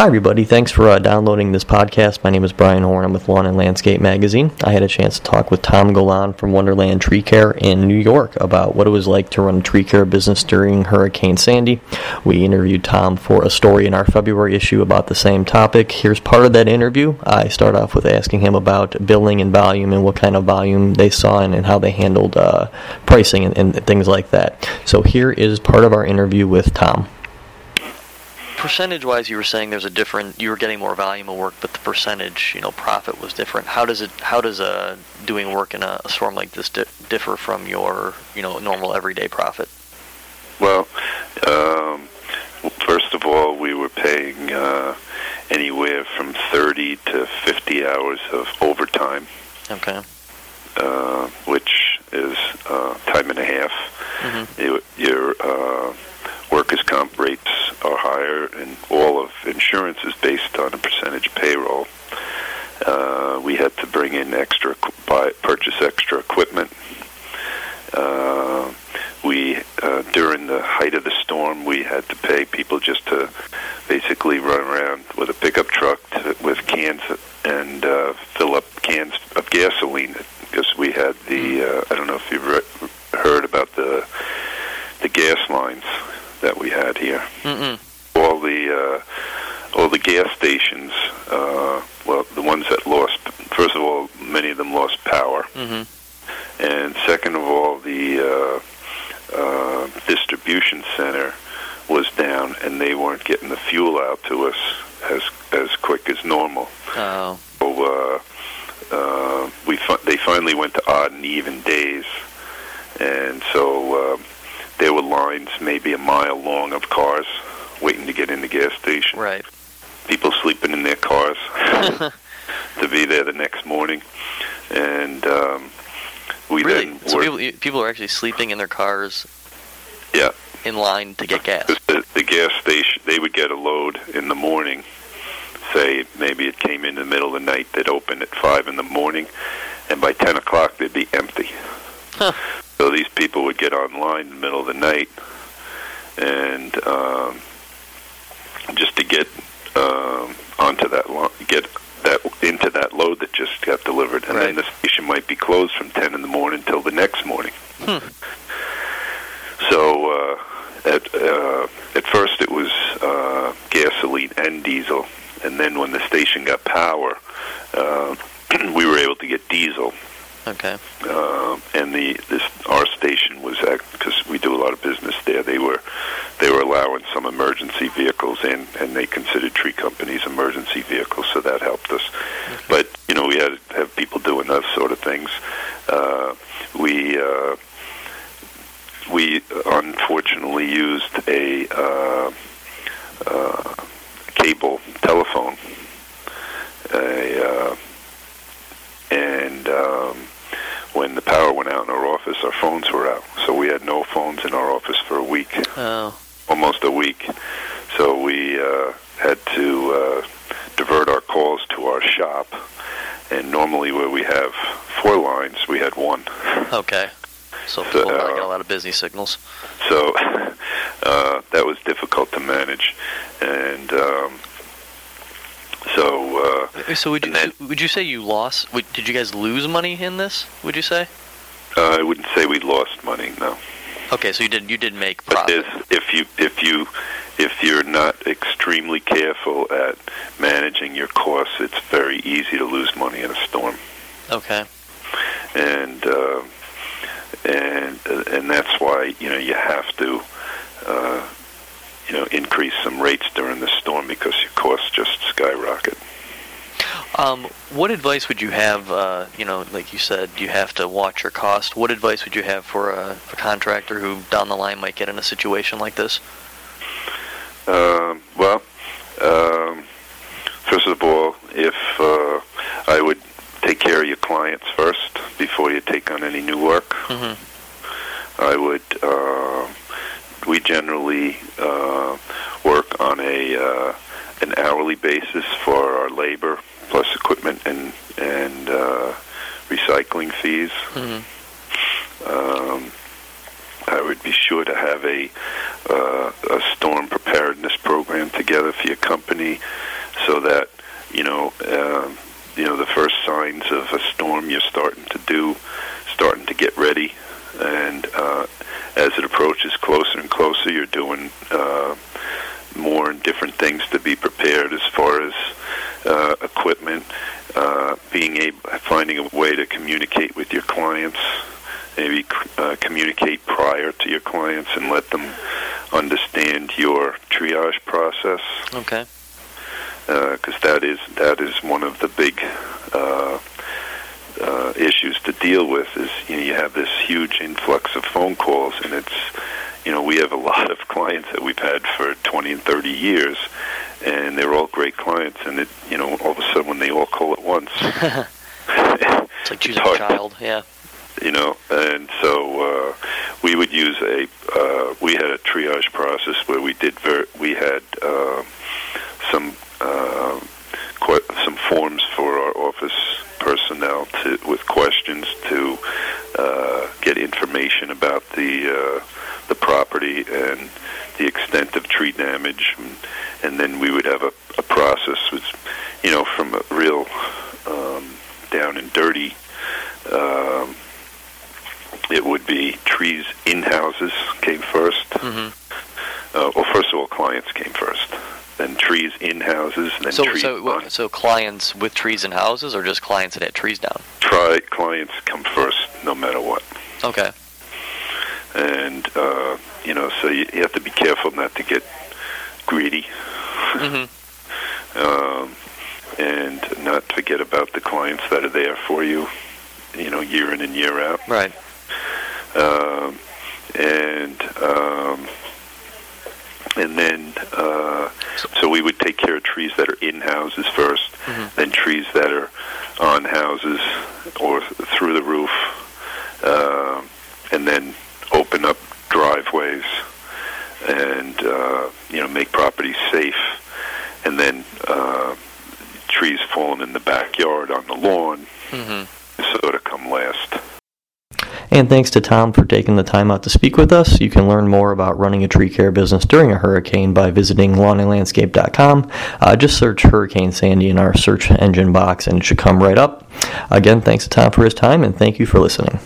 Hi, everybody. Thanks for uh, downloading this podcast. My name is Brian Horn. I'm with Lawn and Landscape Magazine. I had a chance to talk with Tom Golan from Wonderland Tree Care in New York about what it was like to run a tree care business during Hurricane Sandy. We interviewed Tom for a story in our February issue about the same topic. Here's part of that interview. I start off with asking him about billing and volume and what kind of volume they saw and, and how they handled uh, pricing and, and things like that. So here is part of our interview with Tom percentage wise you were saying there's a different you were getting more volume of work but the percentage you know profit was different. How does it how does uh doing work in a, a storm like this di- differ from your you know normal everyday profit? Well um first of all we were paying uh anywhere from 30 to 50 hours of overtime. Okay. Uh which is uh time and a half. Mm-hmm. your, your uh workers' comp rates are higher, and all of insurance is based on a percentage payroll. Uh, we had to bring in extra, buy, purchase extra equipment. Uh, we, uh, during the height of the storm, we had to pay people just to basically run around with a pickup truck to, with cans and uh, fill up cans of gasoline because we had the. Uh, I don't know if you've re- heard about the the gas lines that we had here. Mm-mm. All the uh, all the gas stations, uh, well, the ones that lost. First of all, many of them lost power, mm-hmm. and second of all, the uh, uh, distribution center was down, and they weren't getting the fuel out to us as as quick as normal. Oh. So uh, uh, we fi- they finally went to odd and even days, and so. Uh, there were lines maybe a mile long of cars waiting to get in the gas station. Right. People sleeping in their cars to be there the next morning, and um, we really? then so people, people are actually sleeping in their cars. Yeah. In line to get gas. The, the gas station, they would get a load in the morning. Say maybe it came in the middle of the night. They'd open at five in the morning, and by ten o'clock they'd be empty. Huh. So these people would get online in the middle of the night, and um, just to get um, onto that lo- get that into that load that just got delivered, and Right. then the station might be closed from ten in the morning till the next morning. Hmm. So uh, at uh, at first it was uh, gasoline and diesel, and then when the station got power, uh, we were able to get diesel Okay. uh, and the this our station was because we do a lot of business there. They were they were allowing some emergency vehicles in, and they considered tree companies emergency vehicles, so that helped us. But you know, we had to have people doing those sort of things. Uh, we uh, we unfortunately used a uh, uh, cable telephone, a uh, and um, when the power went out in our office, our phones were out. So we had no phones in our office for a week, Oh. almost a week. So we uh, had to uh, divert our calls to our shop. And normally, where we have four lines, we had one. Okay. So So, people uh, get a lot of busy signals. So uh, that was difficult to manage. And um, so uh, So would you and would you say you lost? Would, did you guys lose money in this? Would you say? uh, I wouldn't say we lost money, no. Okay, so you did you did make profit. if you if you if you're not extremely careful at managing your costs, it's very easy to lose money in a storm, Okay. and uh, and uh, and that's why you know you have to uh, you know increase some rates during the storm because your costs just skyrocket. Um, what advice would you have? Uh, you know, like you said, you have to watch your cost. What advice would you have for a, a contractor who down the line might get in a situation like this? Um, well, um, first of all, if uh, I would take care of your clients first before you take on any new work. Mm-hmm. I would. Uh, we generally uh, work on a uh, an hourly basis for our labor plus equipment and and uh, recycling fees. Mm-hmm. Um, I would be sure to have a uh, a storm preparedness program together for your company so that you know uh, you know the first signs of a storm you're starting to do, starting to get ready, and uh, as it approaches closer and closer, you're doing uh, more and different things to be prepared as far as uh, equipment, uh, being able, finding a way to communicate with your clients, maybe uh, communicate prior to your clients and let them understand your triage process. Okay. Because uh, that is that is one of the big uh, uh, issues to deal with. Is you know you have this huge influx of phone calls, and it's you know we have a lot of clients that we've had for 20 and 30 years, and they're all great clients, and it you know all of a sudden when they all call at once. it's like choosing a child, yeah you know, and so uh, we would use a uh, we had a triage process where we did ver- we had uh, some uh, qu- some forms for our office personnel to with questions to uh, get information about the uh, the property and the extent of tree damage, and, and then we would have a, a process was you know from a real um, down and dirty. Um, it would be trees in houses came 1st mm-hmm. uh, well, first of all, clients came first. Then trees in houses. Then so, trees so, on. so clients with trees in houses, or just clients that had trees down? Try clients come first, no matter what. Okay. And uh, you know, so you, you have to be careful not to get greedy. Mm-hmm. um, and not forget about the clients that are there for you, you know, year in and year out. Right. Um, and um, and then uh, so we would take care of trees that are in houses 1st Mhm. then trees that are on houses or through the roof, uh, and then open up driveways and uh, you know make properties safe, and then uh, trees falling in the backyard on the lawn Mm-hmm. sort of come last. And thanks to Tom for taking the time out to speak with us. You can learn more about running a tree care business during a hurricane by visiting lawnandlandscape.com. Uh, just search Hurricane Sandy in our search engine box and it should come right up. Again, thanks to Tom for his time and thank you for listening.